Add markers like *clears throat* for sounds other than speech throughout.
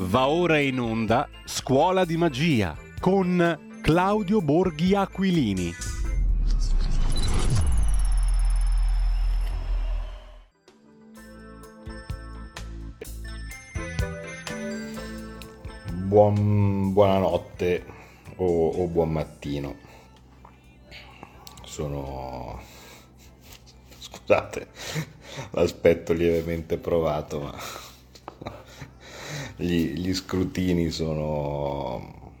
Va ora in onda Scuola di Magia con Claudio Borghi Aquilini. Buon, buonanotte o, o buon mattino. Sono... Scusate, l'aspetto lievemente provato, ma gli, gli scrutini sono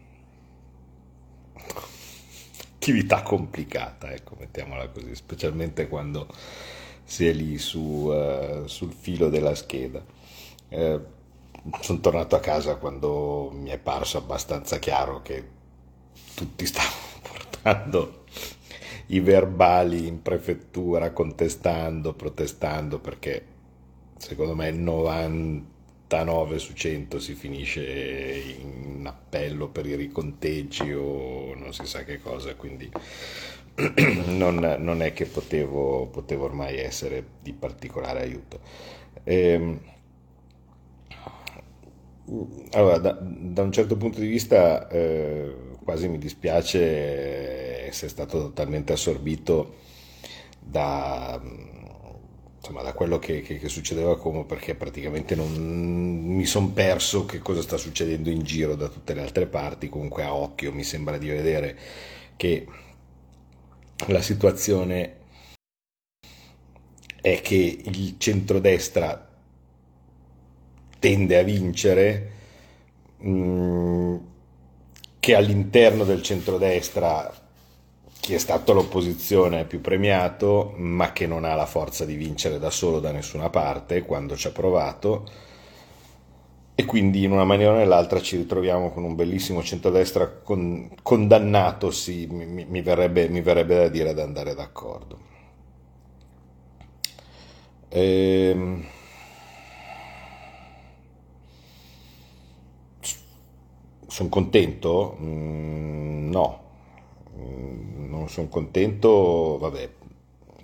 attività complicata, ecco, mettiamola così, specialmente quando si è lì su, uh, sul filo della scheda. Eh, sono tornato a casa quando mi è parso abbastanza chiaro che tutti stavano *laughs* portando i verbali in prefettura contestando, protestando perché secondo me il 90 99 su 100 si finisce in appello per i riconteggi o non si sa che cosa, quindi *clears throat* non, non è che potevo, potevo, ormai essere di particolare aiuto. Ehm, allora, da, da, un certo punto di vista eh, quasi mi dispiace essere stato totalmente assorbito da insomma, da quello che, che, che, succedeva a Como perché praticamente non mi sono perso che cosa sta succedendo in giro da tutte le altre parti, comunque a occhio mi sembra di vedere che la situazione è che il centrodestra tende a vincere, mh, mm, che all'interno del centrodestra chi è stato l'opposizione più premiato, ma che non ha la forza di vincere da solo da nessuna parte quando ci ha provato. E quindi in una maniera o nell'altra ci ritroviamo con un bellissimo centrodestra con, condannato, sì, mi, mi, verrebbe, mi, verrebbe, da dire ad andare d'accordo. Ehm... Sono contento? Mm, no, non sono contento, vabbè,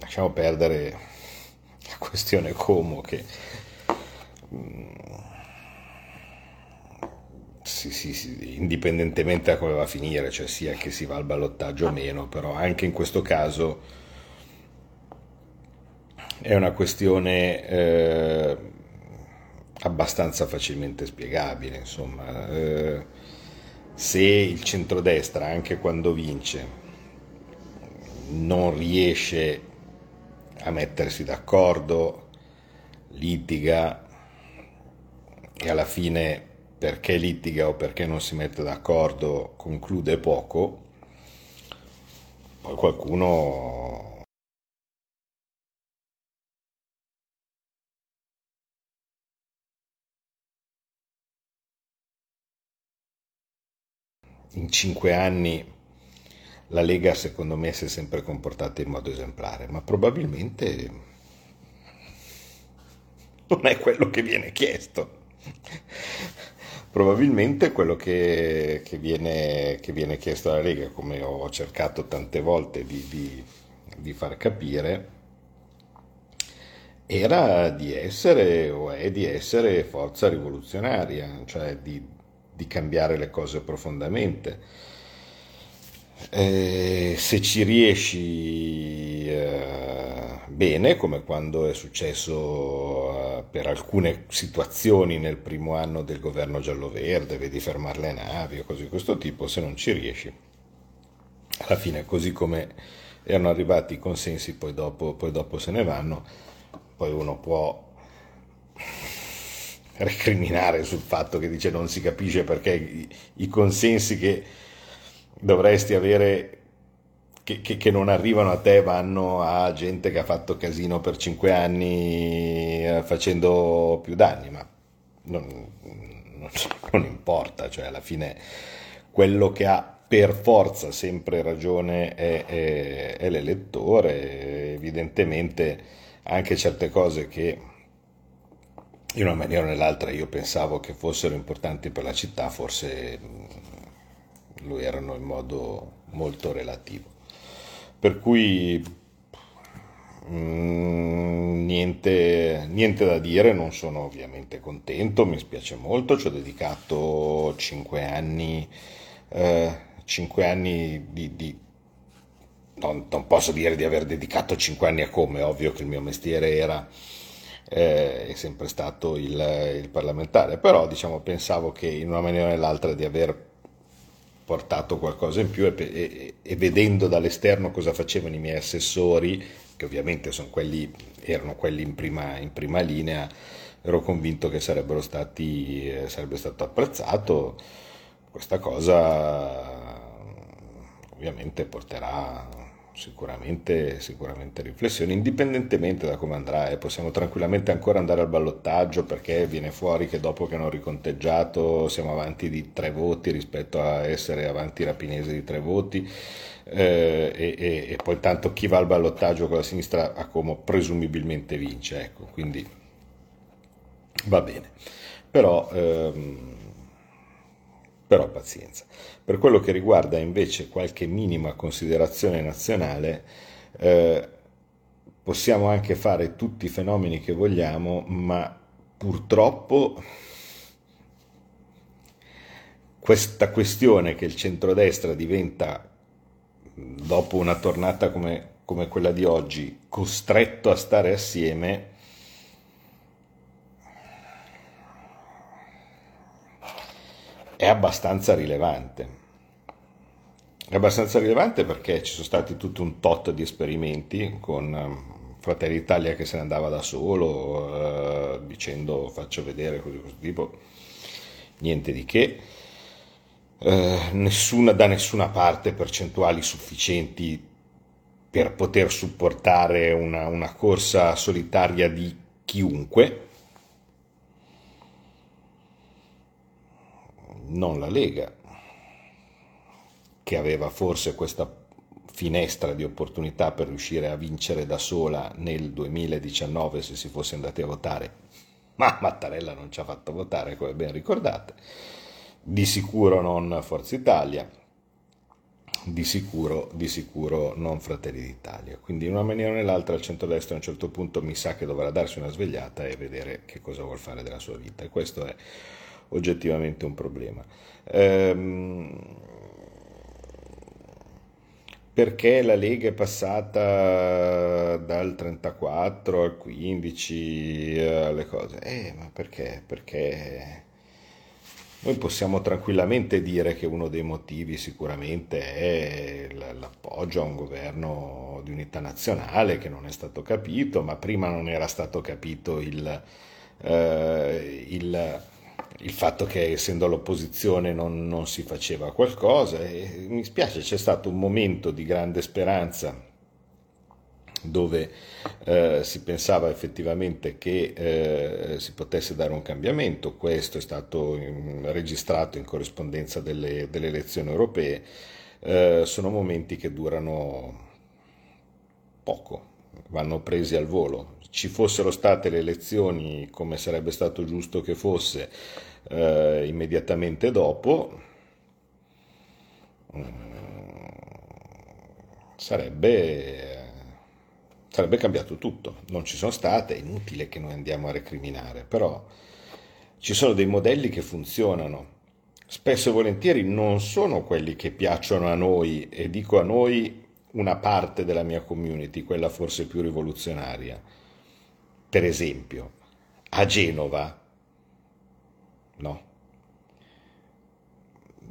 lasciamo perdere la questione Como che mm, sì, sì, sì, indipendentemente da come va a finire, cioè sia che si va al ballottaggio o meno, però anche in questo caso è una questione eh, abbastanza facilmente spiegabile, insomma. Eh, se il centrodestra, anche quando vince, non riesce a mettersi d'accordo, litiga e alla fine perché litiga o perché non si mette d'accordo conclude poco, poi qualcuno in cinque anni la Lega secondo me si è sempre comportata in modo esemplare, ma probabilmente non è quello che viene chiesto. Probabilmente quello che, che, viene, che viene, chiesto alla Lega, come ho cercato tante volte di, di, di far capire, era di essere o è di essere forza rivoluzionaria, cioè di, di cambiare le cose profondamente. Eh, se ci riesci eh, bene, come quando è successo eh, per alcune situazioni nel primo anno del governo giallo-verde, vedi fermare le navi o cose di questo tipo, se non ci riesci, alla fine così come erano arrivati i consensi, poi dopo, poi dopo se ne vanno, poi uno può recriminare sul fatto che dice non si capisce perché i, consensi che dovresti avere che, che, che, non arrivano a te vanno a gente che ha fatto casino per cinque anni eh, facendo più danni, ma non, non, non importa, cioè alla fine quello che ha per forza sempre ragione è, è, è l'elettore, evidentemente anche certe cose che in una maniera o nell'altra io pensavo che fossero importanti per la città, forse mm, lo erano in modo molto relativo. Per cui mm, niente, niente, da dire, non sono ovviamente contento, mi spiace molto, ci ho dedicato 5 anni, eh, 5 anni di, di non, non, posso dire di aver dedicato 5 anni a come, ovvio che il mio mestiere era eh, è sempre stato il, il, parlamentare, però diciamo, pensavo che in una maniera o nell'altra di aver portato qualcosa in più e, e, e, vedendo dall'esterno cosa facevano i miei assessori, che ovviamente quelli, erano quelli in prima, in prima, linea, ero convinto che stati, eh, sarebbe stato apprezzato. Questa cosa ovviamente porterà sicuramente, sicuramente riflessioni, indipendentemente da come andrà. Eh, possiamo tranquillamente ancora andare al ballottaggio perché viene fuori che dopo che hanno riconteggiato siamo avanti di tre voti rispetto a essere avanti rapinesi di tre voti. Eh, e, e, e, poi tanto chi va al ballottaggio con la sinistra a Como presumibilmente vince, ecco, quindi va bene. Però ehm, però pazienza. Per quello che riguarda invece qualche minima considerazione nazionale, eh, possiamo anche fare tutti i fenomeni che vogliamo, ma purtroppo questa questione che il centrodestra diventa, dopo una tornata come, come quella di oggi, costretto a stare assieme, è abbastanza rilevante. È abbastanza rilevante perché ci sono stati tutto un tot di esperimenti con ehm, Fratelli d'Italia che se ne andava da solo, eh, dicendo faccio vedere così questo tipo, niente di che, eh, nessuna, da nessuna parte percentuali sufficienti per poter supportare una, una corsa solitaria di chiunque, non la Lega, che aveva forse questa finestra di opportunità per riuscire a vincere da sola nel 2019 se si fosse andati a votare, ma Mattarella non ci ha fatto votare, come ben ricordate, di sicuro non Forza Italia, di sicuro, di sicuro non Fratelli d'Italia. Quindi in una maniera o nell'altra il centrodestra a un certo punto mi sa che dovrà darsi una svegliata e vedere che cosa vuol fare della sua vita. E questo è oggettivamente un problema. Ehm, perché la Lega è passata dal 34 al 15 alle cose? Eh, ma perché? Perché noi possiamo tranquillamente dire che uno dei motivi sicuramente è l'appoggio a un governo di unità nazionale che non è stato capito, ma prima non era stato capito il, eh, il il fatto che essendo all'opposizione non, non si faceva qualcosa e mi spiace, c'è stato un momento di grande speranza dove eh, si pensava effettivamente che eh, si potesse dare un cambiamento, questo è stato in, registrato in corrispondenza delle, delle elezioni europee, eh, sono momenti che durano poco, vanno presi al volo. Ci fossero state le elezioni come sarebbe stato giusto che fosse eh, immediatamente dopo, mm, sarebbe, sarebbe cambiato tutto. Non ci sono state, è inutile che noi andiamo a recriminare, però ci sono dei modelli che funzionano. Spesso e volentieri non sono quelli che piacciono a noi, e dico a noi una parte della mia community, quella forse più rivoluzionaria. Per esempio, a Genova no?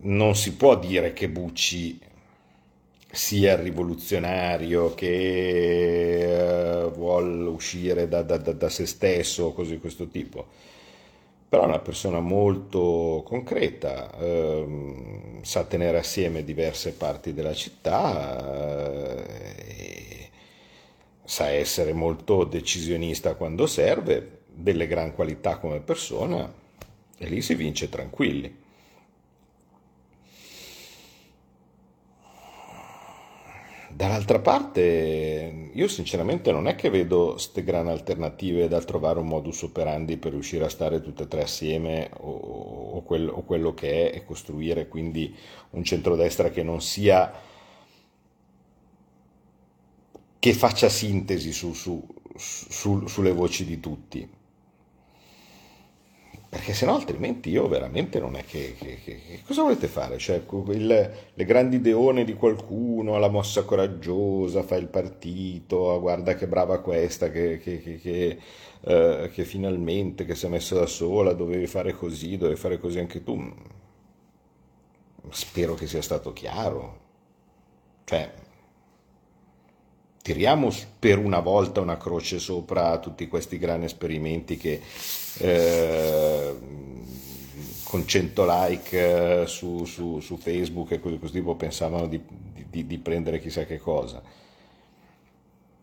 Non si può dire che Bucci sia rivoluzionario, che uh, vuole uscire da, da, da, se stesso, cose di questo tipo. Però è una persona molto concreta, uh, sa tenere assieme diverse parti della città, uh, sa essere molto decisionista quando serve, delle gran qualità come persona e lì si vince tranquilli. Dall'altra parte, io sinceramente non è che vedo queste gran alternative da trovare un modus operandi per riuscire a stare tutte e tre assieme o, o, quel, o quello che è e costruire quindi un centrodestra che non sia che faccia sintesi su, su, su, sulle voci di tutti. Perché se no altrimenti io veramente non è che, che, che, che cosa volete fare? Cioè il, le grandi ideone di qualcuno, la mossa coraggiosa, fa il partito, guarda che brava questa, che, eh, che finalmente che si è messa da sola, dovevi fare così, dovevi fare così anche tu. Spero che sia stato chiaro. Cioè, tiriamo per una volta una croce sopra tutti questi grandi esperimenti che eh, con 100 like eh, su, su, su, Facebook e così, così tipo pensavano di, di, di prendere chissà che cosa.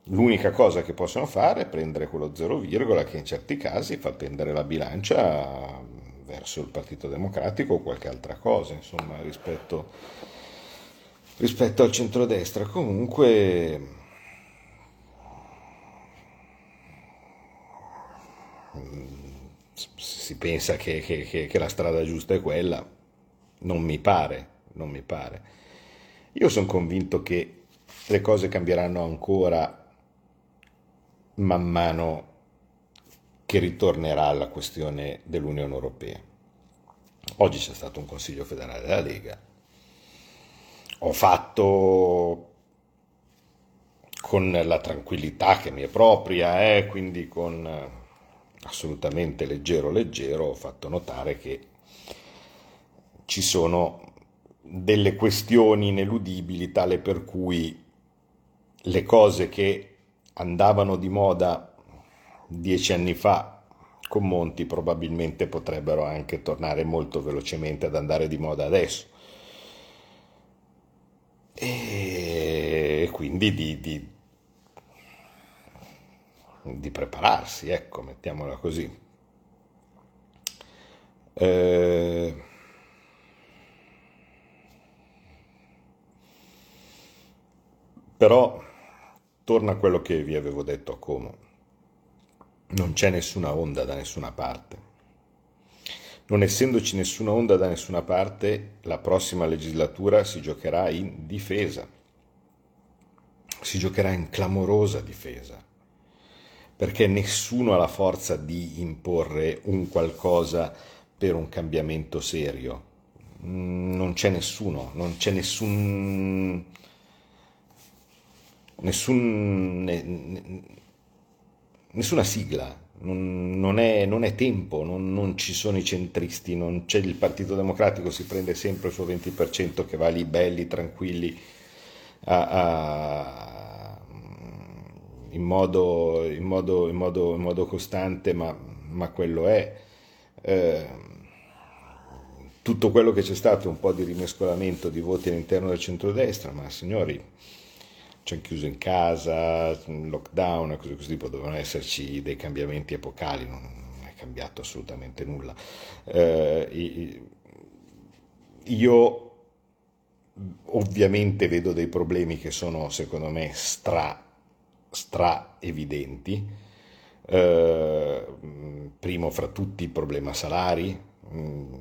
L'unica cosa che possono fare è prendere quello 0, che in certi casi fa pendere la bilancia verso il Partito Democratico o qualche altra cosa, insomma, rispetto, rispetto al centrodestra. Comunque si pensa che, che, che, che, la strada giusta è quella, non mi pare, non mi pare. Io sono convinto che le cose cambieranno ancora man mano che ritornerà la questione dell'Unione Europea. Oggi c'è stato un Consiglio federale della Lega. Ho fatto con la tranquillità che mi è propria, eh, quindi con assolutamente leggero leggero ho fatto notare che ci sono delle questioni ineludibili tale per cui le cose che andavano di moda dieci anni fa con Monti probabilmente potrebbero anche tornare molto velocemente ad andare di moda adesso. E quindi di, di di prepararsi, ecco, mettiamola così. Eh, però torna a quello che vi avevo detto a Como. Non c'è nessuna onda da nessuna parte. Non essendoci nessuna onda da nessuna parte, la prossima legislatura si giocherà in difesa. Si giocherà in clamorosa difesa perché nessuno ha la forza di imporre un qualcosa per un cambiamento serio. Mm, non c'è nessuno, non c'è nessun... nessun ne, nessuna sigla, non, non, è, non è, tempo, non, non, ci sono i centristi, non c'è il Partito Democratico, si prende sempre il suo 20% che va lì belli, tranquilli a, a in modo, in modo, in modo, in modo costante, ma, ma, quello è. Eh, tutto quello che c'è stato un po' di rimescolamento di voti all'interno del centrodestra, ma signori, ci hanno chiuso in casa, lockdown e così così, dovevano esserci dei cambiamenti epocali, non è cambiato assolutamente nulla. Eh, io ovviamente vedo dei problemi che sono secondo me stra stra evidenti. Eh, primo fra tutti il problema salari, mm,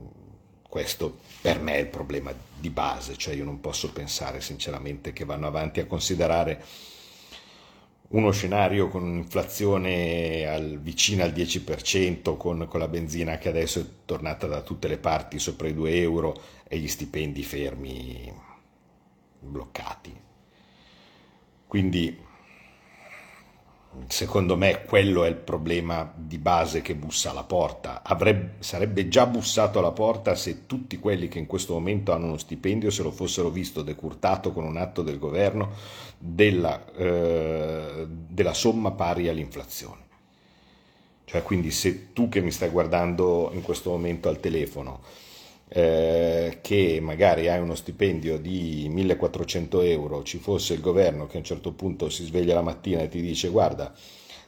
questo per me è il problema di base, cioè io non posso pensare sinceramente che vanno avanti a considerare uno scenario con un'inflazione al, vicina al 10%, con, con, la benzina che adesso è tornata da tutte le parti sopra i 2 euro e gli stipendi fermi, bloccati. Quindi Secondo me quello è il problema di base che bussa alla porta. Avrebbe, sarebbe già bussato alla porta se tutti quelli che in questo momento hanno uno stipendio se lo fossero visto decurtato con un atto del governo della, eh, della somma pari all'inflazione. Cioè quindi se tu che mi stai guardando in questo momento al telefono eh, che magari hai uno stipendio di 1400 euro, ci fosse il governo che a un certo punto si sveglia la mattina e ti dice guarda,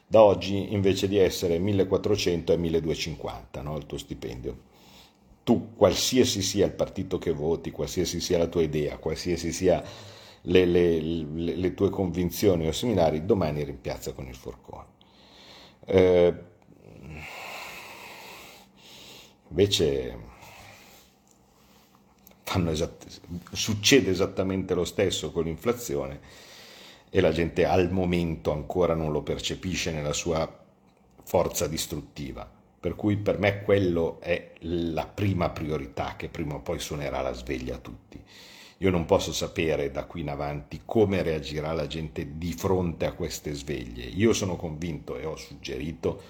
da oggi invece di essere 1400 è 1250 no, il tuo stipendio. Tu, qualsiasi sia il partito che voti, qualsiasi sia la tua idea, qualsiasi sia le, le, le, le tue convinzioni o similari, domani rimpiazza con il forcone. Eh, invece esatt- succede esattamente lo stesso con l'inflazione e la gente al momento ancora non lo percepisce nella sua forza distruttiva. Per cui per me quello è la prima priorità che prima o poi suonerà la sveglia a tutti. Io non posso sapere da qui in avanti come reagirà la gente di fronte a queste sveglie. Io sono convinto e ho suggerito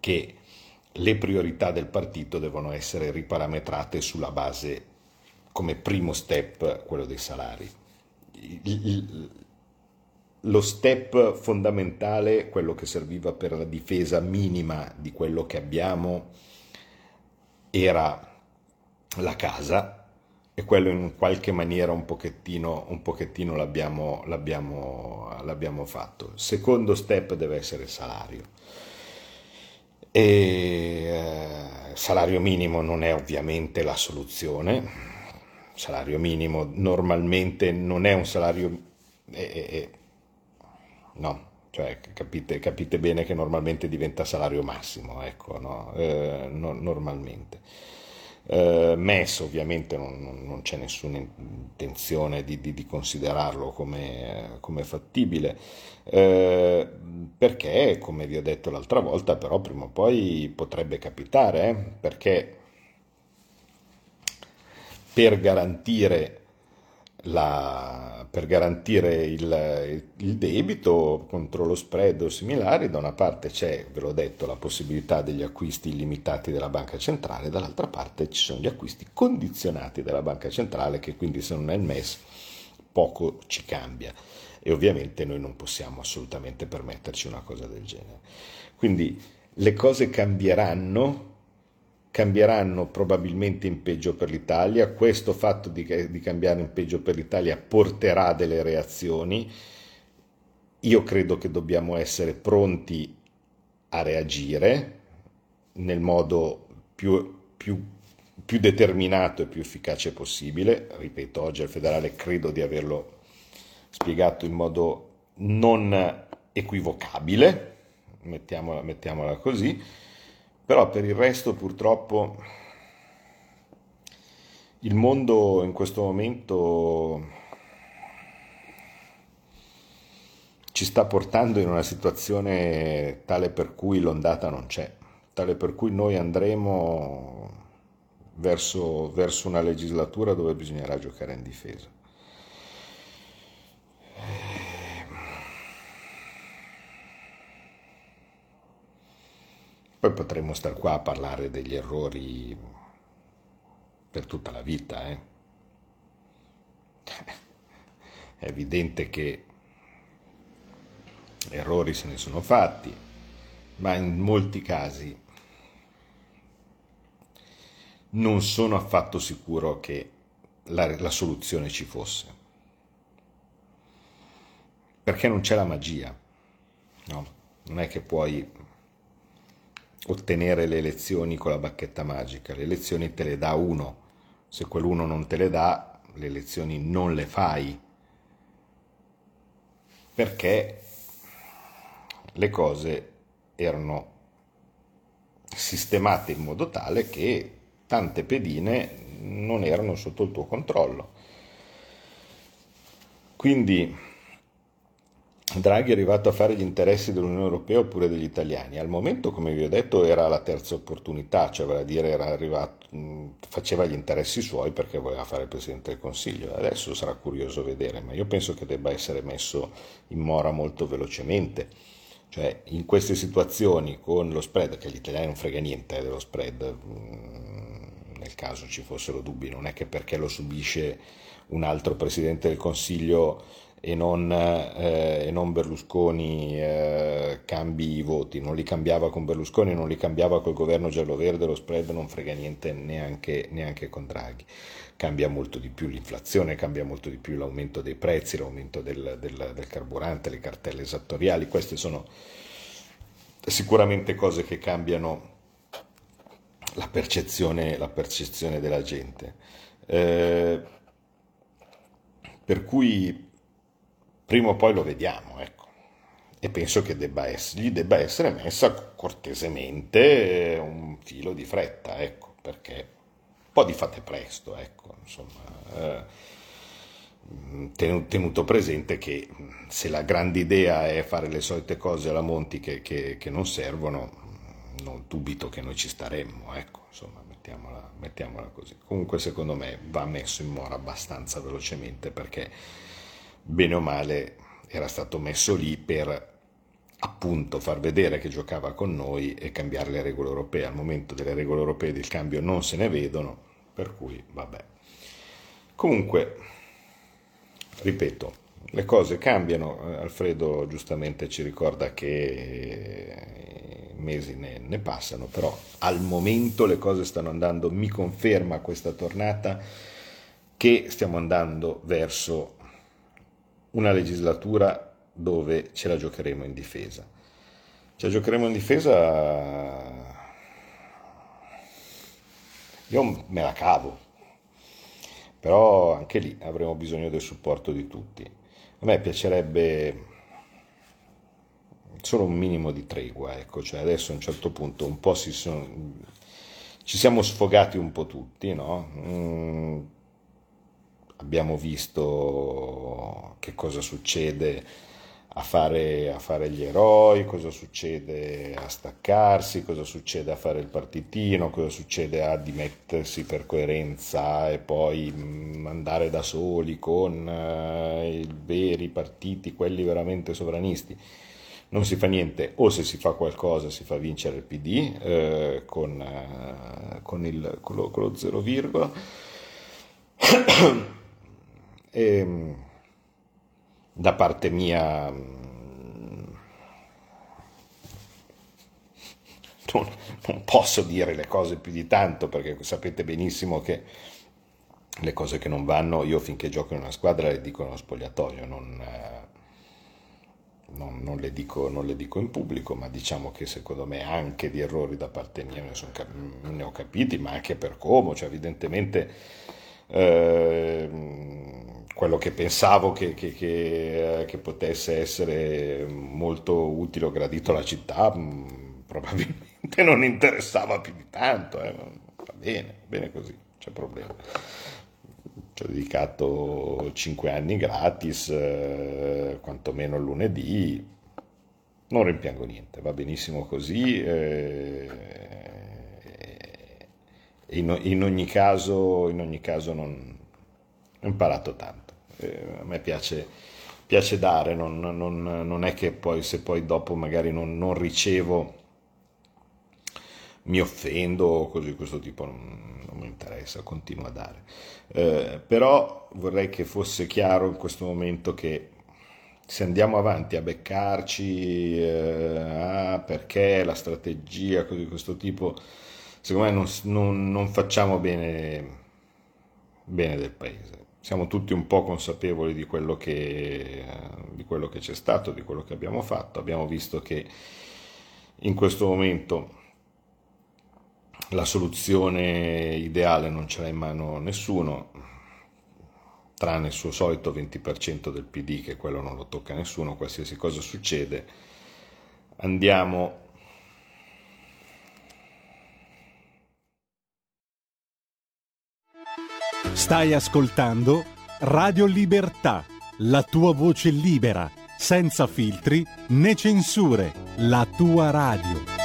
che le priorità del partito devono essere riparametrate sulla base, come primo step, quello dei salari. lo step fondamentale, quello che serviva per la difesa minima di quello che abbiamo, era la casa e quello in qualche maniera un pochettino, un pochettino l'abbiamo, l'abbiamo, l'abbiamo fatto. Il secondo step deve essere il salario e eh, salario minimo non è ovviamente la soluzione, salario minimo normalmente non è un salario... Eh, eh, no, cioè capite, capite, bene che normalmente diventa salario massimo, ecco, no? Eh, no, normalmente. Eh, MES ovviamente non, non, c'è nessuna intenzione di, di, di considerarlo come, come fattibile, eh, perché come vi ho detto l'altra volta però prima o poi potrebbe capitare, eh, perché per garantire la, per garantire il, il, debito contro lo spread o similari, da una parte c'è, ve l'ho detto, la possibilità degli acquisti illimitati della banca centrale, dall'altra parte ci sono gli acquisti condizionati della banca centrale che quindi se non è il MES poco ci cambia e ovviamente noi non possiamo assolutamente permetterci una cosa del genere. Quindi le cose cambieranno cambieranno probabilmente in peggio per l'Italia, questo fatto di, di, cambiare in peggio per l'Italia porterà delle reazioni, io credo che dobbiamo essere pronti a reagire nel modo più, più, più determinato e più efficace possibile, ripeto, oggi al federale credo di averlo spiegato in modo non equivocabile, mettiamola, mettiamola così, però per il resto purtroppo il mondo in questo momento ci sta portando in una situazione tale per cui l'ondata non c'è, tale per cui noi andremo verso, verso una legislatura dove bisognerà giocare in difesa. Poi potremmo star qua a parlare degli errori per tutta la vita. Eh? È evidente che errori se ne sono fatti, ma in molti casi non sono affatto sicuro che la, la soluzione ci fosse. Perché non c'è la magia. No? Non è che puoi ottenere le elezioni con la bacchetta magica, le elezioni te le dà uno, se quell'uno non te le dà, le elezioni non le fai, perché le cose erano sistemate in modo tale che tante pedine non erano sotto il tuo controllo. Quindi Draghi è arrivato a fare gli interessi dell'Unione Europea oppure degli italiani. Al momento, come vi ho detto, era la terza opportunità, cioè vale a dire arrivato, faceva gli interessi suoi perché voleva fare il Presidente del Consiglio. Adesso sarà curioso vedere, ma io penso che debba essere messo in mora molto velocemente. Cioè, in queste situazioni con lo spread, che agli italiani non frega niente eh, dello spread, nel caso ci fossero dubbi, non è che perché lo subisce un altro Presidente del Consiglio e non, eh, e non Berlusconi eh, cambi i voti, non li cambiava con Berlusconi, non li cambiava col governo giallo-verde, lo spread non frega niente neanche, neanche con Draghi. Cambia molto di più l'inflazione, cambia molto di più l'aumento dei prezzi, l'aumento del, del, del carburante, le cartelle esattoriali, queste sono sicuramente cose che cambiano la percezione, la percezione della gente. Eh, per cui prima o poi lo vediamo, ecco. E penso che debba essere, gli debba essere messa cortesemente un filo di fretta, ecco, perché un po' di fate presto, ecco, insomma. Eh, tenuto presente che se la grande idea è fare le solite cose alla Monti che, che, che non servono, non dubito che noi ci staremmo, ecco, insomma, mettiamola, mettiamola così. Comunque secondo me va messo in mora abbastanza velocemente perché bene o male era stato messo lì per appunto far vedere che giocava con noi e cambiare le regole europee. Al momento delle regole europee del cambio non se ne vedono, per cui vabbè. Comunque, ripeto, le cose cambiano, Alfredo giustamente ci ricorda che mesi ne, ne, passano, però al momento le cose stanno andando, mi conferma questa tornata che stiamo andando verso una legislatura dove ce la giocheremo in difesa. Ce la giocheremo in difesa, io me la cavo, però anche lì avremo bisogno del supporto di tutti. A me piacerebbe solo un minimo di tregua, ecco, cioè adesso a un certo punto un po' si sono, ci siamo sfogati un po' tutti, no? Mm, abbiamo visto che cosa succede a fare, a fare, gli eroi, cosa succede a staccarsi, cosa succede a fare il partitino, cosa succede a dimettersi per coerenza e poi mm, andare da soli con uh, i veri partiti, quelli veramente sovranisti. Non si fa niente, o se si fa qualcosa si fa vincere il PD eh, con, uh, con, il, con, lo, con lo zero virgola. e, *coughs* ehm, da parte mia mm, non, non, posso dire le cose più di tanto perché sapete benissimo che le cose che non vanno io finché gioco in una squadra le dico nello spogliatoio non, eh, non, non, le dico, non, le dico, in pubblico ma diciamo che secondo me anche di errori da parte mia ne, sono, ne ho capiti ma anche per come cioè evidentemente eh, quello che pensavo che, che, che, eh, che, potesse essere molto utile o gradito alla città mm, probabilmente *laughs* non interessava più di tanto, eh. va bene, va bene così, c'è problema. Ho dedicato 5 anni gratis, eh, quantomeno lunedì, non rimpiango niente, va benissimo così. Eh, in, in, ogni caso, in ogni caso non ho imparato tanto eh, a me piace, piace dare, non, non, non, è che poi se poi dopo magari non ricevo mi offendo o cose di questo tipo, non, non mi interessa, continuo a dare. Eh, però vorrei che fosse chiaro in questo momento che se andiamo avanti a beccarci eh, ah, perché la strategia, cose di questo tipo, secondo me non, non, non facciamo bene, bene del paese siamo tutti un po' consapevoli di quello, che, di quello che c'è stato, di quello che abbiamo fatto. Abbiamo visto che in questo momento la soluzione ideale non ce l'ha in mano nessuno, tranne il suo solito 20% del PD, che quello non lo tocca nessuno, qualsiasi cosa succede. Andiamo Stai ascoltando Radio Libertà, la tua voce libera, senza filtri né censure, la tua radio.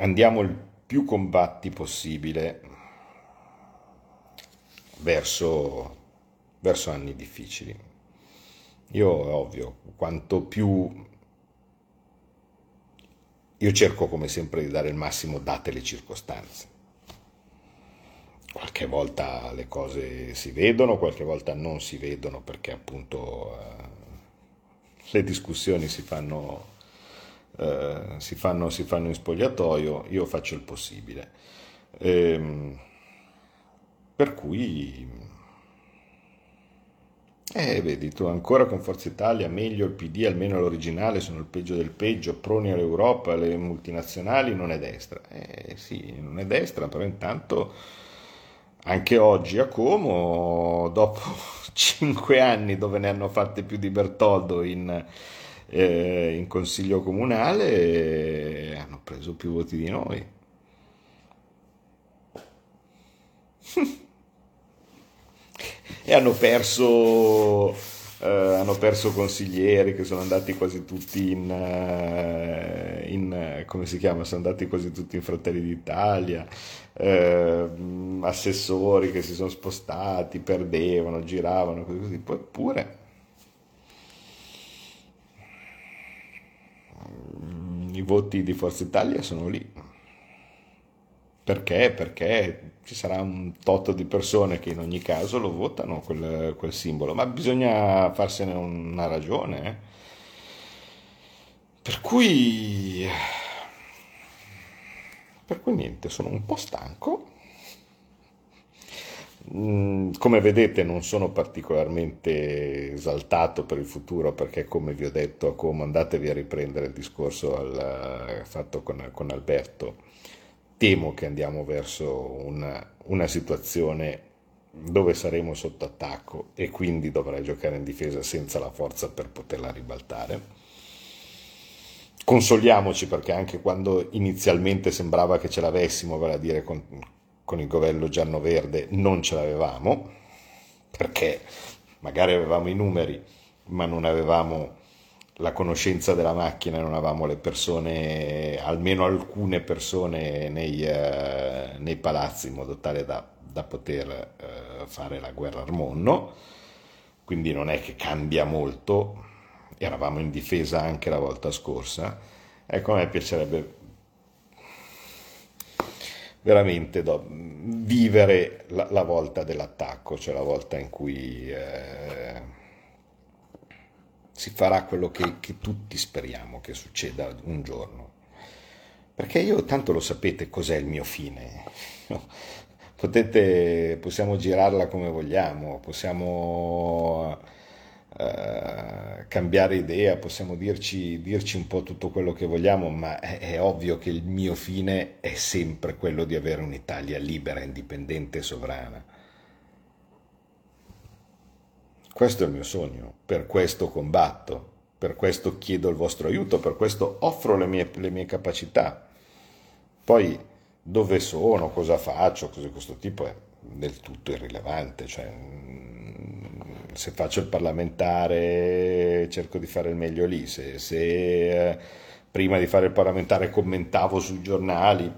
Andiamo il più combatti possibile verso, verso anni difficili. Io è ovvio, quanto più io cerco come sempre di dare il massimo date le circostanze. Qualche volta le cose si vedono, qualche volta non si vedono perché appunto eh, le discussioni si fanno, eh, si, fanno, si fanno, in spogliatoio, io faccio il possibile. Ehm, per cui eh, vedi, tu ancora con Forza Italia, meglio il PD, almeno l'originale, sono il peggio del peggio, proni all'Europa, le multinazionali, non è destra. Eh sì, non è destra, però intanto anche oggi a Como, dopo *laughs* cinque anni dove ne hanno fatte più di Bertoldo in, eh, in consiglio comunale, eh, hanno preso più voti di noi. *laughs* e hanno perso, eh, hanno perso consiglieri che sono andati quasi tutti in, eh, in, come si chiama, sono andati quasi tutti in Fratelli d'Italia, eh, assessori che si sono spostati, perdevano, giravano, così, così. Poi pure i voti di Forza Italia sono lì. Perché? Perché ci sarà un tot di persone che in ogni caso lo votano quel, quel simbolo, ma bisogna farsene una ragione. Eh? Per cui... Per cui niente, sono un po' stanco. Mm, come vedete non sono particolarmente esaltato per il futuro perché come vi ho detto come andatevi a riprendere il discorso al, fatto con, con Alberto temo che andiamo verso una, una situazione dove saremo sotto attacco e quindi dovrai giocare in difesa senza la forza per poterla ribaltare. Consoliamoci perché anche quando inizialmente sembrava che ce l'avessimo, vale a dire con, con il governo giallo-verde, non ce l'avevamo, perché magari avevamo i numeri, ma non avevamo la conoscenza della macchina, non avevamo le persone, almeno alcune persone nei, eh, nei palazzi in modo tale da, da poter eh, fare la guerra al mondo, quindi non è che cambia molto, eravamo in difesa anche la volta scorsa, ecco a me piacerebbe veramente do, vivere la, la, volta dell'attacco, cioè la volta in cui... Eh, si farà quello che, che tutti speriamo che succeda un giorno. Perché io tanto lo sapete cos'è il mio fine. Potete, possiamo girarla come vogliamo, possiamo uh, cambiare idea, possiamo dirci, dirci, un po' tutto quello che vogliamo, ma è, è, ovvio che il mio fine è sempre quello di avere un'Italia libera, indipendente e sovrana. Questo è il mio sogno, per questo combatto, per questo chiedo il vostro aiuto, per questo offro le mie, le mie capacità. Poi dove sono, cosa faccio, cose di questo tipo è del tutto irrilevante. Cioè, se faccio il parlamentare cerco di fare il meglio lì, se, se eh, prima di fare il parlamentare commentavo sui giornali,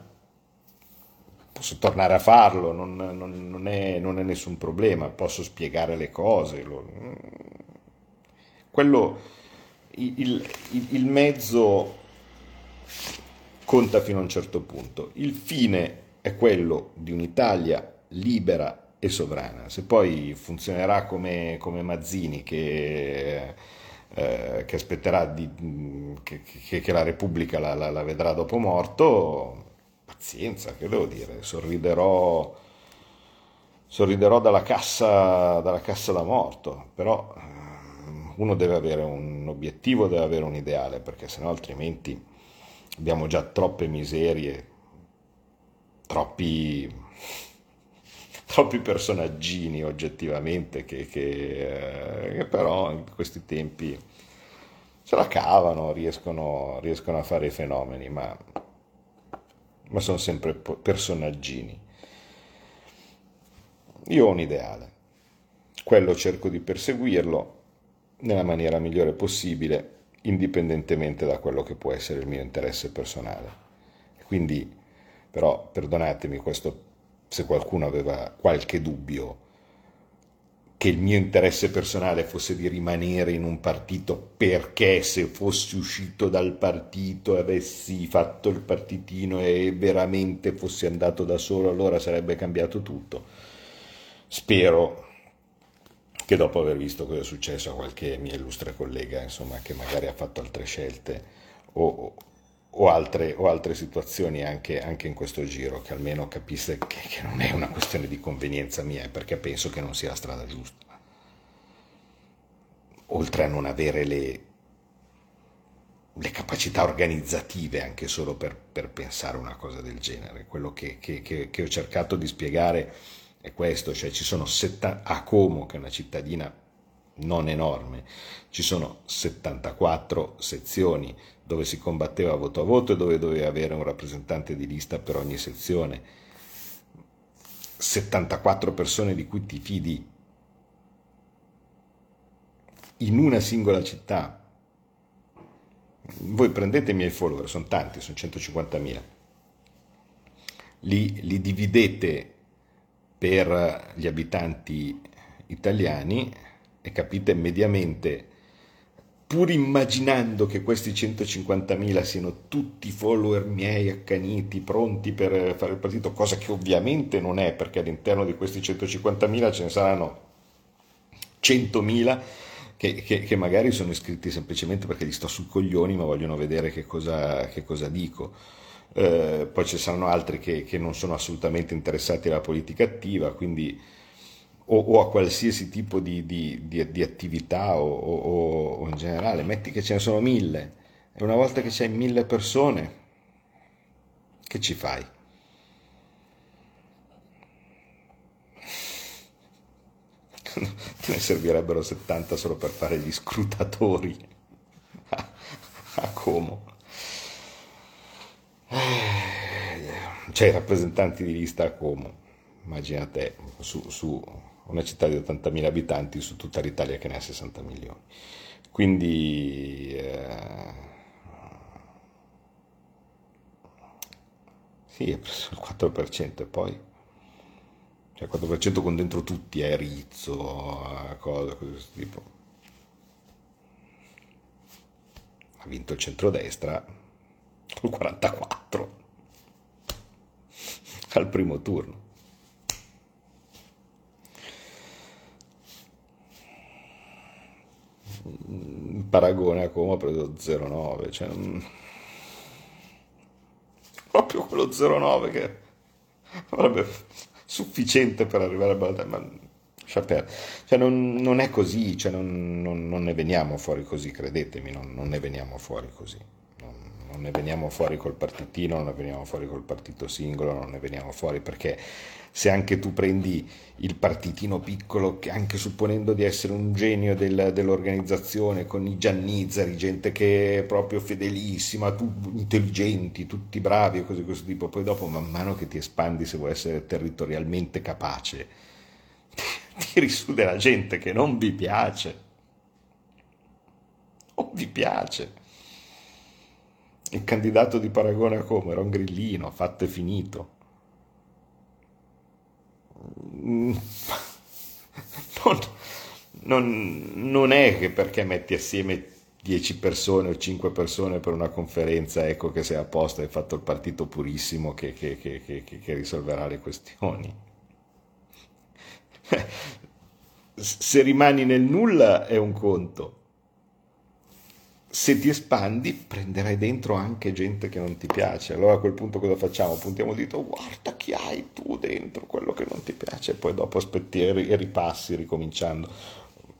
posso tornare a farlo, non, non, non, è, non, è, nessun problema, posso spiegare le cose. Lo, quello, il, il, il mezzo conta fino a un certo punto, il fine è quello di un'Italia libera e sovrana. Se poi funzionerà come, come Mazzini che, eh, che aspetterà di, che, che, la Repubblica la, la, la vedrà dopo morto, pazienza, che devo dire, sorriderò, sorriderò dalla, cassa, dalla cassa da morto, però ehm, uno deve avere un obiettivo, deve avere un ideale, perché sennò altrimenti abbiamo già troppe miserie, troppi, troppi personaggini oggettivamente che, che, eh, che, però in questi tempi se la cavano, riescono, riescono a fare i fenomeni, ma ma sono sempre personaggini. Io ho un ideale, quello cerco di perseguirlo nella maniera migliore possibile, indipendentemente da quello che può essere il mio interesse personale. Quindi, però, perdonatemi questo, se qualcuno aveva qualche dubbio che il mio interesse personale fosse di rimanere in un partito perché se fossi uscito dal partito e avessi fatto il partitino e veramente fossi andato da solo allora sarebbe cambiato tutto. Spero che dopo aver visto cosa è successo a qualche mia illustre collega, insomma, che magari ha fatto altre scelte o, o, altre, o altre, situazioni anche, anche, in questo giro, che almeno capisse che, che non è una questione di convenienza mia, perché penso che non sia la strada giusta. Oltre a non avere le, le capacità organizzative anche solo per, per, pensare una cosa del genere. Quello che, che, che, che ho cercato di spiegare è questo, cioè ci sono setta, a Como, che è una cittadina non enorme, ci sono 74 sezioni dove si combatteva voto a voto e dove doveva avere un rappresentante di lista per ogni sezione. 74 persone di cui ti fidi in una singola città. Voi prendete i miei follower, sono tanti, sono 150.000. Li, li dividete per gli abitanti italiani e capite mediamente, pur immaginando che questi 150.000 siano tutti follower miei accaniti, pronti per fare il partito, cosa che ovviamente non è, perché all'interno di questi 150.000 ce ne saranno 100.000 che, che, che, magari sono iscritti semplicemente perché gli sto sul coglioni ma vogliono vedere che cosa, che cosa dico. Eh, poi ci saranno altri che, che, non sono assolutamente interessati alla politica attiva, quindi o, o a qualsiasi tipo di, di, di, di attività o, o, o, in generale, metti che ce ne sono mille e una volta che c'hai mille persone, che ci fai? *laughs* Te ne servirebbero 70 solo per fare gli scrutatori *laughs* a, Como. C'è i rappresentanti di lista a Como, immaginate, su, su una città di 80.000 abitanti su tutta l'Italia che ne ha 60 milioni. Quindi eh, sì, è preso il 4% e poi cioè il 4% con dentro tutti, è Rizzo, a cosa, così tipo. Ha vinto il centrodestra col 44 al primo turno. Il paragone a Como ha preso 0,9, cioè proprio quello 0,9 che avrebbe sufficiente per arrivare a Balda, ma cioè non, non, è così, cioè non, non, ne veniamo fuori così, credetemi, non ne veniamo fuori così non ne veniamo fuori col partitino, non ne veniamo fuori col partito singolo, non ne veniamo fuori perché se anche tu prendi il partitino piccolo, anche supponendo di essere un genio del, dell'organizzazione, con i Giannizzari, gente che è proprio fedelissima, tu, intelligenti, tutti bravi e cose così tipo, poi dopo man mano che ti espandi se vuoi essere territorialmente capace, *laughs* tiri su della gente che non vi piace. O vi piace il candidato di paragone come? Era un grillino, fatto e finito. *laughs* Non, non, non è che perché metti assieme 10 persone o 5 persone per una conferenza, ecco che sei a posto, hai fatto il partito purissimo che, che, che, che risolverà le questioni. *laughs* Se rimani nel nulla è un conto, se ti espandi prenderai dentro anche gente che non ti piace. Allora a quel punto cosa facciamo? Puntiamo il dito, guarda chi hai tu dentro, quello che non ti piace, e poi dopo aspetti e ripassi ricominciando.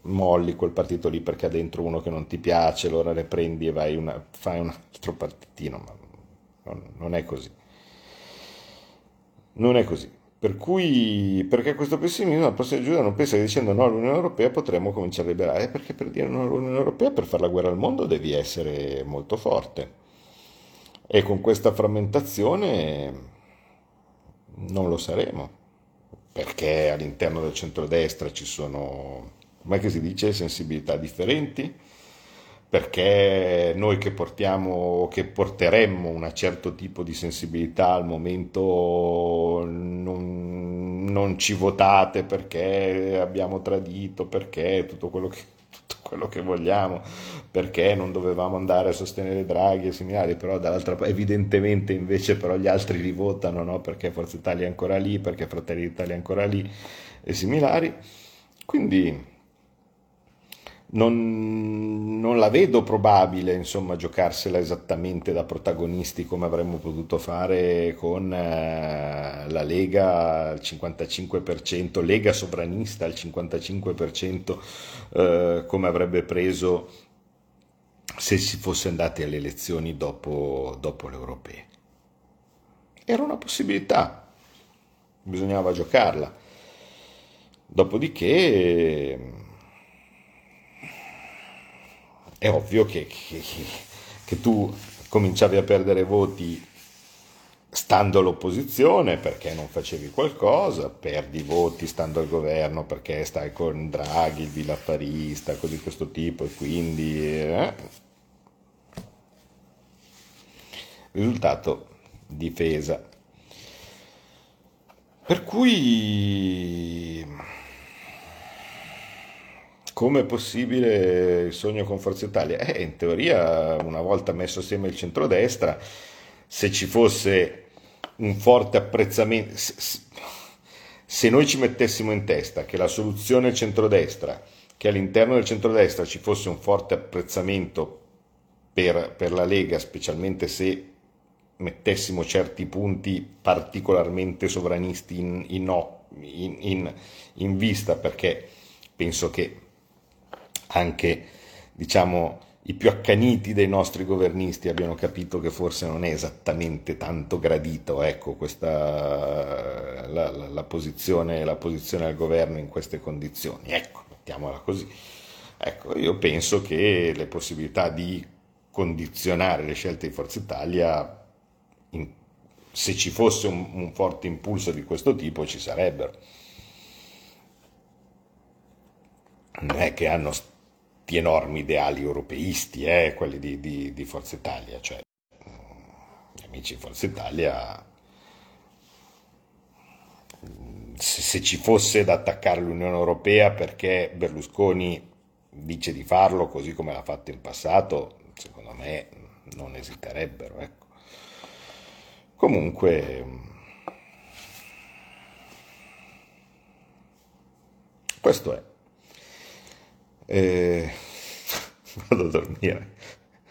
Molli quel partito lì perché ha dentro uno che non ti piace, allora ne prendi e vai una, fai un altro partitino, ma non, non è così. Non è così. Per cui, perché questo pessimismo la prossima giorno non pensa che dicendo no all'Unione Europea potremmo cominciare a liberare? Perché per dire no all'Unione Europea, per fare la guerra al mondo, devi essere molto forte. E con questa frammentazione non lo saremo, perché all'interno del centrodestra ci sono, come si dice, sensibilità differenti, perché noi che portiamo, che porteremmo un certo tipo di sensibilità al momento non, non ci votate perché abbiamo tradito, perché tutto quello che *laughs* tutto quello che vogliamo, perché non dovevamo andare a sostenere Draghi e similari, però dall'altra parte evidentemente invece però gli altri li votano, no? perché Forza Italia è ancora lì, perché Fratelli d'Italia è ancora lì e similari. Quindi non, non, la vedo probabile, insomma, giocarsela esattamente da protagonisti come avremmo potuto fare con eh, la Lega al 55%, Lega sovranista al 55%, eh, come avrebbe preso se si fosse andati alle elezioni dopo, dopo le europee. Era una possibilità, bisognava giocarla. Dopodiché è ovvio che, che, che tu cominciavi a perdere voti stando all'opposizione perché non facevi qualcosa, perdi voti stando al governo perché stai con Draghi, il vilaffarista, cose di questo tipo e quindi... Eh. Risultato, difesa. Per cui come è possibile il sogno con Forza Italia? Eh, in teoria, una volta messo assieme il centrodestra, se ci fosse un forte apprezzamento, se noi ci mettessimo in testa che la soluzione è il centrodestra, che all'interno del centrodestra ci fosse un forte apprezzamento per, per la Lega, specialmente se mettessimo certi punti particolarmente sovranisti in, in, in, in vista, perché penso che anche diciamo, i più accaniti dei nostri governisti abbiano capito che forse non è esattamente tanto gradito ecco, questa, la, la, la, posizione, la posizione al governo in queste condizioni. Ecco, mettiamola così. Ecco, io penso che le possibilità di condizionare le scelte di Forza Italia, in, se ci fosse un, un forte impulso di questo tipo, ci sarebbero. Non è che hanno di enormi ideali europeisti, eh, quelli di, di, di, Forza Italia, cioè gli amici di Forza Italia, se, se ci fosse da attaccare l'Unione Europea perché Berlusconi dice di farlo così come l'ha fatto in passato, secondo me non esiterebbero. Ecco. Comunque, questo è. E... *laughs* Vado a dormire.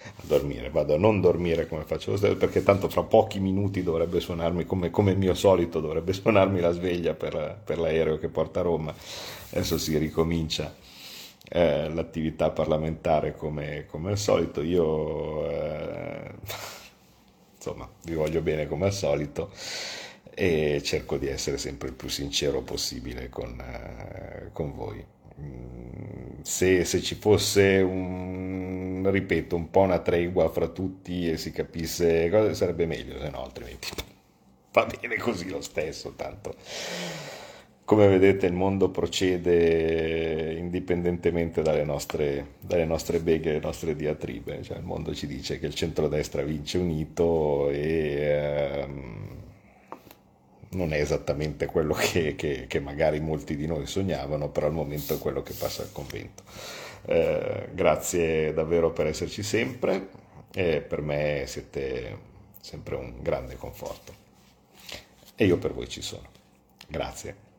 A dormire, vado a non dormire come facevo perché tanto fra pochi minuti dovrebbe suonarmi, come, come mio solito, dovrebbe suonarmi la sveglia per, per l'aereo che porta a Roma. Adesso si ricomincia eh, l'attività parlamentare come, come, al solito. Io eh, *laughs* insomma vi voglio bene come al solito e cerco di essere sempre il più sincero possibile con, eh, con voi se, se, ci fosse un, ripeto, un po' una tregua fra tutti e si capisse cosa sarebbe meglio, se no altrimenti *laughs* va bene così lo stesso, tanto. Come vedete il mondo procede indipendentemente dalle nostre, dalle nostre beghe, le nostre diatribe, cioè il mondo ci dice che il centrodestra vince unito e... Ehm, non è esattamente quello che, che, che, magari molti di noi sognavano, però al momento è quello che passa al convento. Eh, grazie davvero per esserci sempre e per me siete sempre un grande conforto. E io per voi ci sono. Grazie.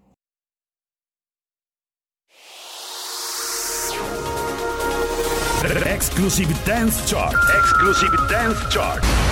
Exclusive Dance Chart. Exclusive Dance Chart.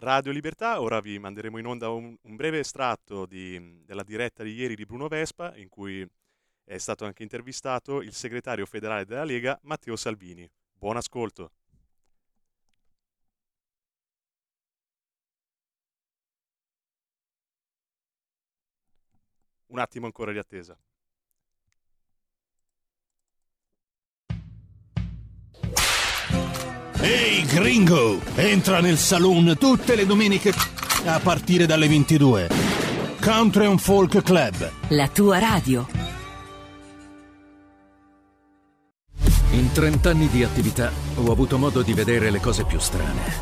Radio Libertà, ora vi manderemo in onda un, un breve estratto di, della diretta di ieri di Bruno Vespa, in cui è stato anche intervistato il segretario federale della Lega, Matteo Salvini. Buon ascolto. Un attimo ancora di attesa. Ehi gringo, entra nel saloon tutte le domeniche a partire dalle 22. Country and Folk Club. La tua radio. In 30 anni di attività ho avuto modo di vedere le cose più strane.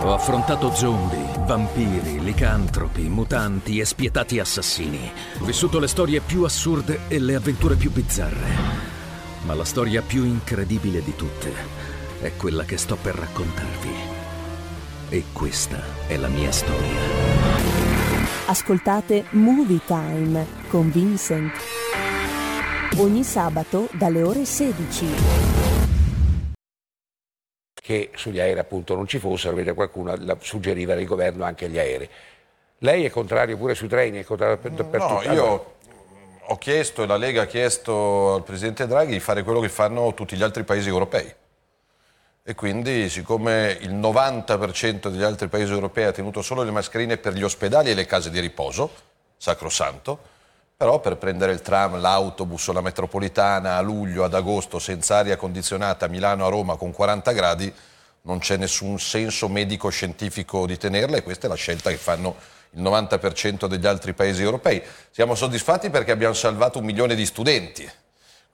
Ho affrontato zombie, vampiri, licantropi, mutanti e spietati assassini. Ho vissuto le storie più assurde e le avventure più bizzarre. Ma la storia più incredibile di tutte è quella che sto per raccontarvi. E questa è la mia storia. Ascoltate Movie Time con Vincent. Ogni sabato dalle ore 16. Che sugli aerei appunto non ci fossero, vede qualcuno suggeriva il governo anche gli aerei. Lei è contrario pure sui treni, è contrario per, per no, tutto. io ho chiesto e la Lega ha chiesto al Presidente Draghi di fare quello che fanno tutti gli altri paesi europei. E quindi, siccome il 90% degli altri paesi europei ha tenuto solo le mascherine per gli ospedali e le case di riposo, sacrosanto, però per prendere il tram, l'autobus o la metropolitana a luglio, ad agosto, senza aria condizionata a Milano, a Roma con 40 gradi, non c'è nessun senso medico-scientifico di tenerla e questa è la scelta che fanno il 90% degli altri paesi europei. Siamo soddisfatti perché abbiamo salvato un milione di studenti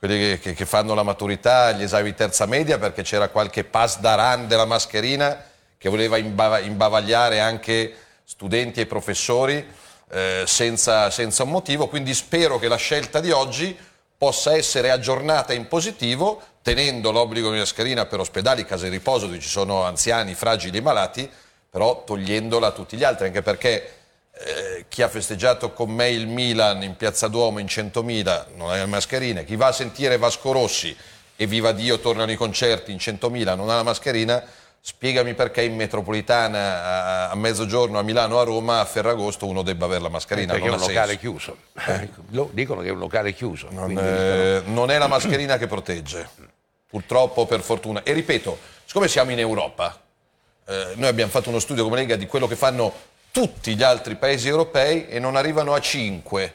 quelli che, che, fanno la maturità, gli esami terza media, perché c'era qualche pass daran della mascherina che voleva imbavagliare anche studenti e professori eh, senza, senza un motivo. Quindi spero che la scelta di oggi possa essere aggiornata in positivo, tenendo l'obbligo di mascherina per ospedali, case di riposo dove ci sono anziani, fragili e malati, però togliendola a tutti gli altri, anche perché eh, chi ha festeggiato con me il Milan in Piazza Duomo in 100.000 non ha le mascherine, chi va a sentire Vasco Rossi e viva Dio tornano i concerti in 100.000 non ha la mascherina, spiegami perché in metropolitana a, mezzogiorno a Milano a Roma a Ferragosto uno debba avere la mascherina. Eh, perché non è un locale senso. chiuso. Eh? *laughs* Dicono che è un locale chiuso. Non, quindi eh, dicono- non è la mascherina che protegge, purtroppo per fortuna. E ripeto, siccome siamo in Europa, eh, noi abbiamo fatto uno studio come Lega di quello che fanno tutti gli altri paesi europei e non arrivano a 5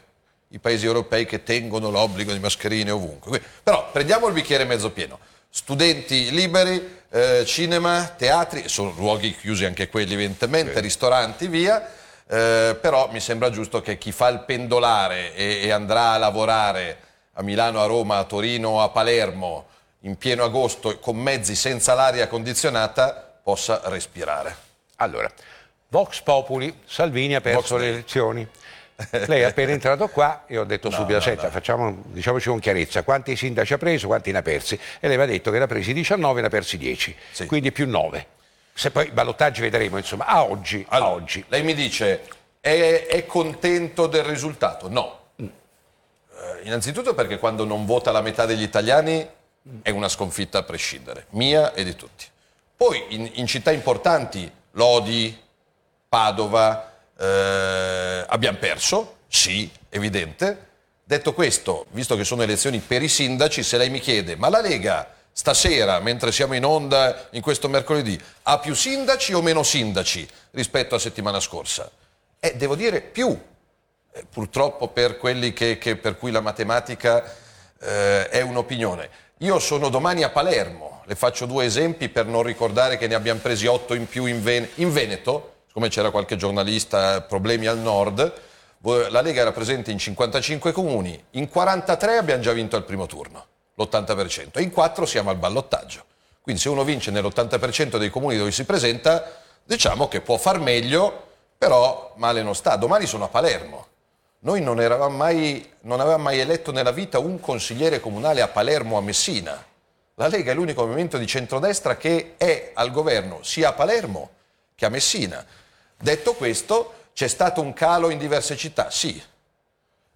i paesi europei che tengono l'obbligo di mascherine ovunque. Quindi, però prendiamo il bicchiere mezzo pieno. Studenti liberi, eh, cinema, teatri, sono luoghi chiusi anche quelli evidentemente, ristoranti, via. Eh, però mi sembra giusto che chi fa il pendolare e, e andrà a lavorare a Milano, a Roma, a Torino, a Palermo in pieno agosto con mezzi senza l'aria condizionata possa respirare. Allora, Vox Populi, Salvini ha perso Vox le elezioni. *laughs* Lei è appena entrato qua e ho detto No, subito, no, senta, no. facciamo, diciamoci con chiarezza, quanti sindaci ha preso, quanti ne ha persi? E lei mi ha detto che ne ha presi 19 e ne ha persi 10, Sì. quindi più 9. Se poi i ballottaggi vedremo, insomma, a oggi, a Allora, oggi. Lei mi dice, è, è contento del risultato? No. Eh, innanzitutto perché quando non vota la metà degli italiani è una sconfitta a prescindere, mia e di tutti. Poi in, in città importanti, Lodi, Padova, eh, abbiamo perso, sì, evidente. Detto questo, visto che sono elezioni per i sindaci, se lei mi chiede, ma la Lega stasera, mentre siamo in onda in questo mercoledì, ha più sindaci o meno sindaci rispetto a settimana scorsa? Eh, devo dire più, Eh, purtroppo per quelli che, che- per cui la matematica eh, è un'opinione. Io sono domani a Palermo, le faccio due esempi per non ricordare che ne abbiamo presi otto in più in, Ven- in Veneto, siccome c'era qualche giornalista, problemi al nord, la Lega era presente in 55 comuni, in 43 abbiamo già vinto al primo turno, l'80%, e in 4 siamo al ballottaggio. Quindi se uno vince nell'80% dei comuni dove si presenta, diciamo che può far meglio, però male non sta. Domani sono a Palermo. Noi non, mai, non avevamo mai eletto nella vita un consigliere comunale a Palermo o a Messina. La Lega è l'unico movimento di centrodestra che è al governo sia a Palermo che a Messina. Detto questo, c'è stato un calo in diverse città? Sì.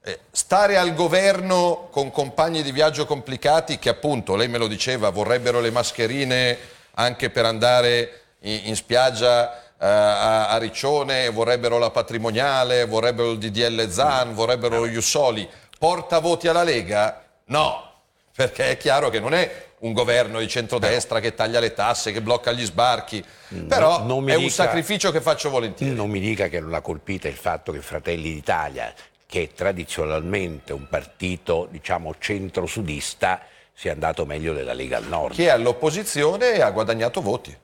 Eh, stare al governo con compagni di viaggio complicati che appunto, lei me lo diceva, vorrebbero le mascherine anche per andare in, in spiaggia eh, a, a Riccione, vorrebbero la patrimoniale, vorrebbero il DDL Zan, vorrebbero lo Jussoli. Porta voti alla Lega? No, perché è chiaro che non è un governo di centrodestra che taglia le tasse, che blocca gli sbarchi, però non mi è un dica- sacrificio che faccio volentieri. Non mi dica che non l'ha colpita il fatto che Fratelli d'Italia, che è tradizionalmente un partito, diciamo, centro-sudista, sia andato meglio della Lega al Nord. Chi è all'opposizione e ha guadagnato voti.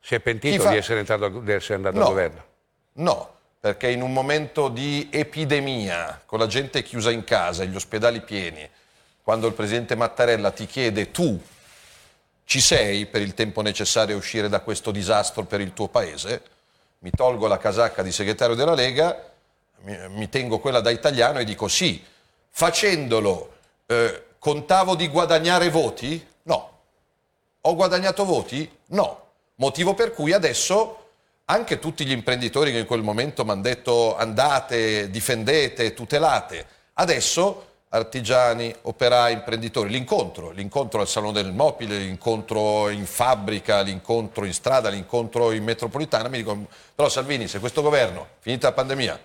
Si è pentito fa- di essere, entrato, di essere andato No. al governo? No, perché in un momento di epidemia, con la gente chiusa in casa e gli ospedali pieni, quando il presidente Mattarella ti chiede tu ci sei per il tempo necessario a uscire da questo disastro per il tuo paese, mi tolgo la casacca di segretario della Lega, mi, tengo quella da italiano e dico sì, facendolo eh, contavo di guadagnare voti? No. Ho guadagnato voti? No. Motivo per cui adesso anche tutti gli imprenditori che in quel momento mi hanno detto andate, difendete, tutelate, adesso artigiani, operai, imprenditori, l'incontro, l'incontro al Salone del Mobile, l'incontro in fabbrica, l'incontro in strada, l'incontro in metropolitana, mi dicono, però Salvini, se questo governo, finita la pandemia,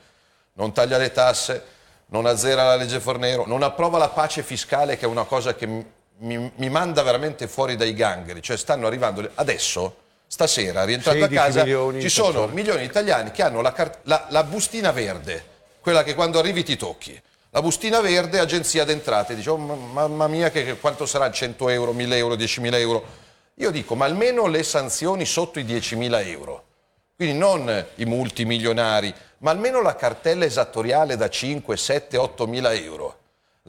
non taglia le tasse, non azzera la legge Fornero, non approva la pace fiscale che è una cosa che mi, mi- manda veramente fuori dai gangheri, cioè stanno arrivando adesso, stasera, rientrando a 16 casa, ci sono milioni di italiani che hanno la, la- la bustina verde, quella che quando arrivi ti tocchi. La bustina verde, agenzia d'entrate, dice, oh, ma- mamma mia, che, che quanto sarà 100 euro, 1000 euro, 10.000 euro? Io dico, ma almeno le sanzioni sotto i 10.000 euro. Quindi non i multimilionari, ma almeno la cartella esattoriale da 5, 7, 8 mila euro.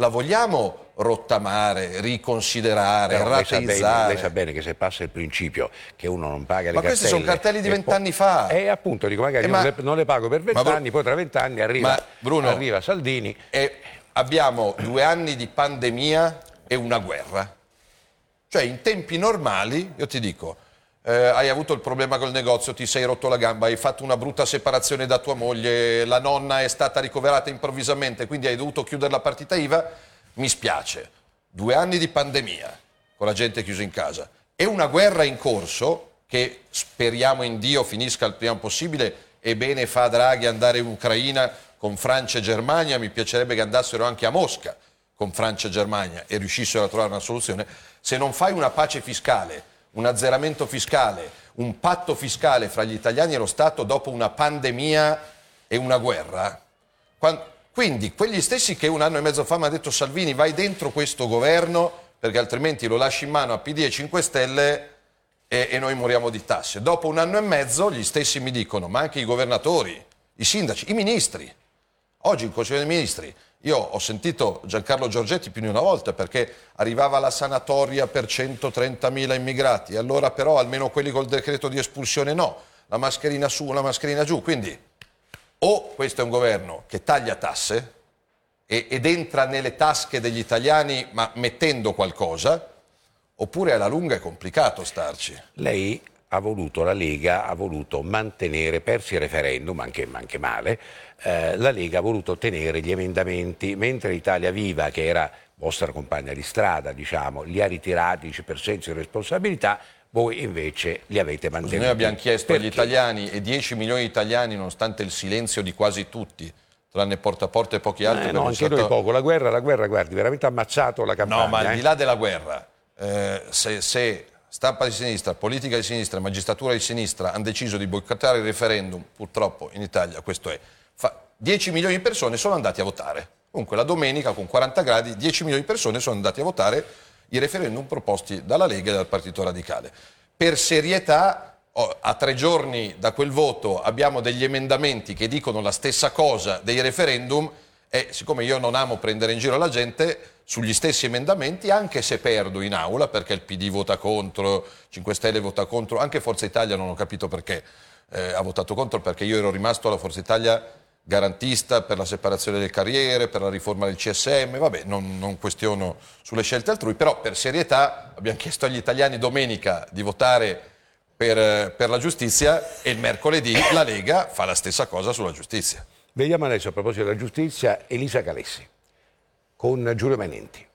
La vogliamo rottamare, riconsiderare, Però lei sa, bene, rateizzare? lei sa bene che se passa il principio che uno non paga le Ma cartelle... questi sono cartelli di vent'anni fa. E appunto, dico, magari Eh, non, ma- le, non le pago per Ma vent'anni, poi tra vent'anni arriva, Ma, Bruno- arriva Saldini. E abbiamo due anni di pandemia e una guerra. Cioè, in tempi normali, io ti dico, eh, hai avuto il problema col negozio, ti sei rotto la gamba, hai fatto una brutta separazione da tua moglie, la nonna è stata ricoverata improvvisamente, quindi hai dovuto chiudere la partita IVA, mi spiace. Due anni di pandemia, con la gente chiusa in casa, e una guerra in corso, che speriamo in Dio finisca il prima possibile, e bene fa Draghi andare in Ucraina con Francia e Germania, mi piacerebbe che andassero anche a Mosca con Francia e Germania e riuscissero a trovare una soluzione, se non fai una pace fiscale, un azzeramento fiscale, un patto fiscale fra gli italiani e lo Stato dopo una pandemia e una guerra, quindi quegli stessi che un anno e mezzo fa mi hanno detto Salvini vai dentro questo governo perché altrimenti lo lasci in mano a PD e 5 Stelle e, e noi moriamo di tasse. Dopo un anno e mezzo gli stessi mi dicono, ma anche i governatori, i sindaci, i ministri, Oggi in Consiglio dei Ministri io ho sentito Giancarlo Giorgetti più di una volta perché arrivava la sanatoria per 130.000 immigrati, allora però almeno quelli col decreto di espulsione no, la mascherina su, la mascherina giù, quindi o questo è un governo che taglia tasse e- ed entra nelle tasche degli italiani ma mettendo qualcosa, oppure alla lunga è complicato starci. Lei ha voluto, la Lega ha voluto mantenere, persi il referendum, anche, anche male, eh, la Lega ha voluto tenere gli emendamenti, mentre Italia Viva, che era vostra compagna di strada, diciamo, li ha ritirati dice, per senso di responsabilità, voi invece li avete mantenuti. Noi abbiamo chiesto agli Perché? italiani e 10 milioni di italiani, nonostante il silenzio di quasi tutti, tranne porta a porta e pochi altri. Eh, no, anche c'è noi stato- poco, la guerra, la guerra, guardi, veramente ha ammazzato la campagna. No, ma al di eh. là della guerra, eh, se, se stampa di sinistra, politica di sinistra, magistratura di sinistra hanno deciso di boicottare il referendum, purtroppo in Italia questo è, fa- 10 milioni di persone sono andati a votare. Comunque la domenica con 40 gradi 10 milioni di persone sono andati a votare i referendum proposti dalla Lega e dal Partito Radicale. Per serietà, oh, a tre giorni da quel voto abbiamo degli emendamenti che dicono la stessa cosa dei referendum e siccome io non amo prendere in giro la gente sugli stessi emendamenti, anche se perdo in aula, perché il PD vota contro, 5 Stelle vota contro, anche Forza Italia non ho capito perché eh, ha votato contro, perché io ero rimasto alla Forza Italia garantista per la separazione delle carriere, per la riforma del CSM, vabbè, non, non questiono sulle scelte altrui, però per serietà abbiamo chiesto agli italiani domenica di votare per, per la giustizia e il mercoledì la Lega fa la stessa cosa sulla giustizia. Vediamo adesso a proposito della giustizia Elisa Calessi con Giulio Menenti.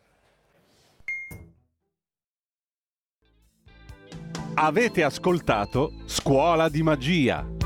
Avete ascoltato Scuola di Magia.